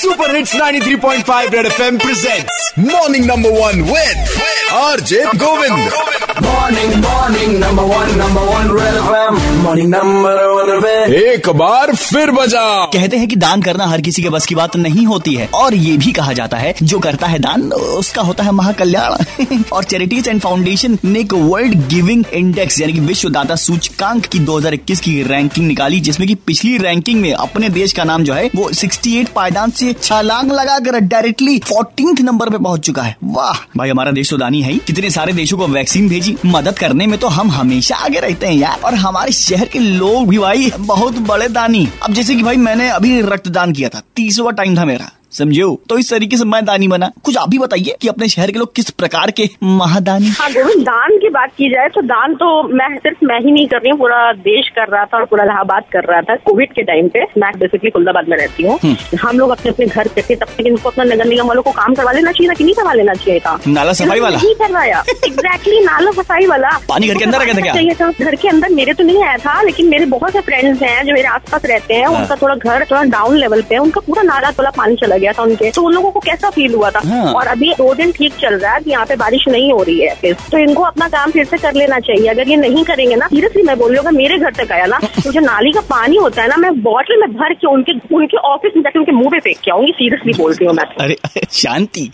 Super hits 93.5 red FM presents morning number one with RJ Govind Morning, morning, number one, number one, Red FM. Morning, number one, Red एक बार फिर बजा कहते हैं कि दान करना हर किसी के बस की बात नहीं होती है और ये भी कहा जाता है जो करता है दान उसका होता है महाकल्याण। और चैरिटीज एंड फाउंडेशन ने एक वर्ल्ड गिविंग इंडेक्स यानी कि विश्व दाता सूचकांक की 2021 की रैंकिंग निकाली जिसमें कि पिछली रैंकिंग में अपने देश का नाम जो है वो 68 पायदान से छलांग लगाकर डायरेक्टली 14th नंबर पे पहुँच चुका है। वाह! भाई हमारा देश तो दानी है ही। कितने सारे देशों को वैक्सीन भेजी। मदद करने में तो हम हमेशा आगे रहते हैं यार और हमारे शहर के लोग भी भाई, बहुत बड़े दानी। अब जैसे कि भाई मैंने अभी रक्तदान किया था तीसवा टाइम था मेरा। समझो तो इस तरीके से मैं दानी बना। कुछ आप भी बताइए कि अपने शहर के लोग किस प्रकार के महादानी हाँ? गोविंद दान की बात की जाए तो दान तो मैं सिर्फ़ मैं ही नहीं कर रही हूँ पूरा देश कर रहा था और पूरा इलाहाबाद कर रहा था कोविड के टाइम पे। मैं बेसिकली खुलदाबाद में रहती हूँ। हम लोग अपने अपने घर पे थे तब तक इनको अपना नगर निगम वालों को काम करवा लेना चाहिए था कि नहीं करवा लेना चाहिए था? नाला सफ़ाई वाला? नहीं करवाया। एग्जैक्टली नाला सफ़ाई वाला। पानी घर के अंदर गया था क्या? था घर के अंदर मेरे तो नहीं आया था लेकिन मेरे बहुत से फ्रेंड्स हैं जो मेरे आसपास रहते हैं उनका थोड़ा घर थोड़ा डाउन लेवल पे है उनका पूरा नाला वाला पानी चला गया था उनके। तो उन लोगों को कैसा फील हुआ था? हाँ। और अभी दो दिन ठीक चल रहा है यहाँ पे बारिश नहीं हो रही है। फिर तो इनको अपना काम फिर से कर लेना चाहिए। अगर ये नहीं करेंगे ना सीरियसली मैं बोल रही हूँ मेरे घर तक आया ना तो जो नाली का पानी होता है ना मैं बॉटल में भर के उनके उनके ऑफ़िस में जाके उनके मुँह पे फेंक के आऊँगी सीरियसली बोल रही हूँ मैं। अरे शांति।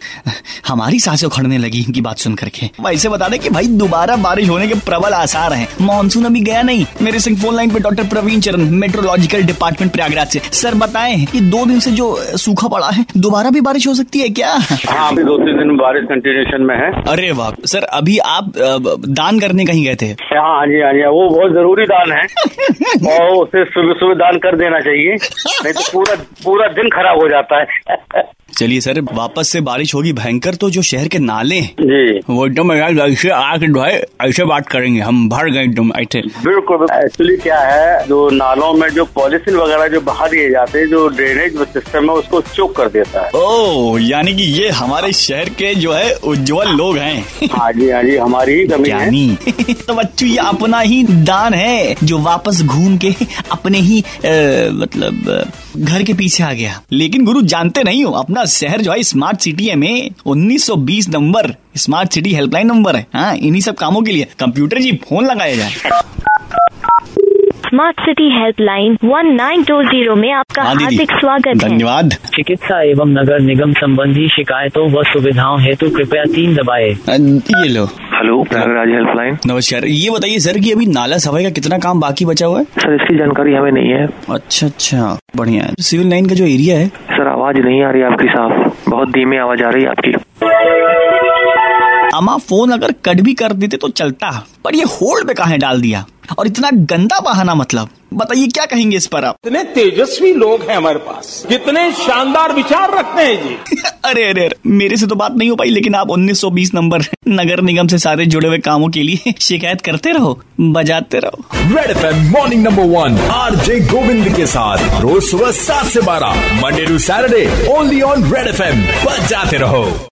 हमारी साँसें उखड़ने लगी इनकी बात सुन करके। वैसे बता दें कि भाई दोबारा बारिश होने के प्रबल आसार हैं। मानसून अभी गया नहीं। मेरे संग फ़ोन लाइन पे doctor Praveen Charan metrological department Prayagraj से। सर बताएँ कि दो दिन से जो सूखा पड़ा है दोबारा भी बारिश हो सकती है क्या? हाँ अभी दो तीन दिन बारिश कंटिन्यूशन में है। अरे वाह सर अभी आप दान करने कहीं गए थे? हाँ हाँ जी हाँ जी वो बहुत ज़रूरी दान है। और उसे सुबह सुबह दान कर देना चाहिए नहीं तो पूरा पूरा दिन खराब हो जाता है। चलिए सर वापस से बारिश होगी भयंकर तो जो शहर के नाले जी। वो एकदम ऐसे आके जो है ऐसे बात करेंगे हम भर गए एकदम ऐसे। बिल्कुल एक्चुअली क्या है जो नालों में जो पॉलिथीन वगैरह जो बहा दिए जाते हैं जो ड्रेनेज सिस्टम है उसको चोक कर देता है। ओ यानी कि ये हमारे शहर के जो है उज्जवल लोग हैं। हाँ जी हाँ जी हमारी ही कमी है। तो बच्चों ये अपना ही दान है जो वापस घूम के अपने ही मतलब घर के पीछे आ गया। लेकिन गुरु जानते नहीं हो अपना शहर जो है स्मार्ट सिटी है में 1920 number smart city helpline number है। हाँ इन्हीं सब कामों के लिए कंप्यूटर जी फ़ोन लगाया जाए। स्मार्ट सिटी हेल्पलाइन 1920 में आपका हाँ हार्दिक स्वागत है। धन्यवाद। चिकित्सा एवं नगर निगम संबंधी शिकायतों व सुविधाओं हेतु कृपया तीन दबाए। ये लो। Hello Prayagraj helpline. नमस्कार। ये बताइए सर कि अभी नाला सफ़ाई का कितना काम बाकी बचा हुआ है? सर इसकी जानकारी हमें नहीं है। अच्छा अच्छा। बढ़िया है। सिविल लाइन का जो एरिया है? सर आवाज़ नहीं आ रही आपकी साफ़। बहुत धीमी आवाज़ आ रही है। आपकी अमा फ़ोन अगर कट भी कर देते तो चलता पर ये होल्ड पे कहा डाल दिया? और इतना गंदा बहाना मतलब बताइए क्या कहेंगे इस पर आप? इतने तेजस्वी लोग हैं हमारे पास कितने शानदार विचार रखते हैं जी। अरे अरे अरे मेरे से तो बात नहीं हो पाई लेकिन आप 1920 नंबर नगर निगम से सारे जुड़े हुए कामों के लिए शिकायत करते रहो बजाते रहो। Red FM morning number one RJ Govind के साथ रोज सुबह सात से बारह Monday to Saturday only on Red FM बजाते रहो।